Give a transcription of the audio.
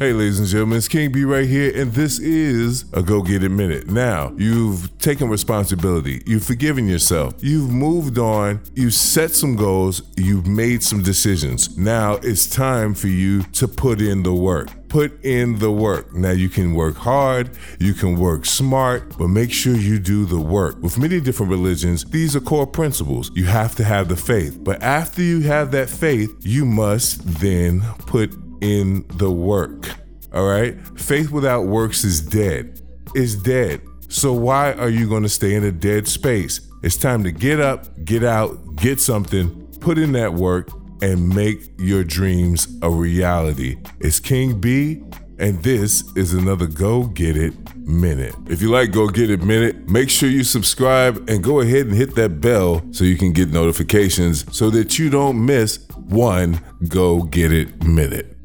Hey, ladies and gentlemen, it's King B right here, and this is a Go Get It Minute. Now, you've taken responsibility, you've forgiven yourself, you've moved on, you've set some goals, you've made some decisions. Now it's time for you to put in the work. Put in the work. Now you can work hard, you can work smart, but make sure you do the work. With many different religions, these are core principles. You have to have the faith, but after you have that faith, you must then put in the work. All right? Faith without works is dead. Is dead. So why are you going to stay in a dead space? It's time to get up, get out, get something, put in that work, and make your dreams a reality. It's King B, and this is another Go Get It Minute. If you like Go Get It Minute, make sure you subscribe and go ahead and hit that bell so you can get notifications so that you don't miss one Go Get It Minute.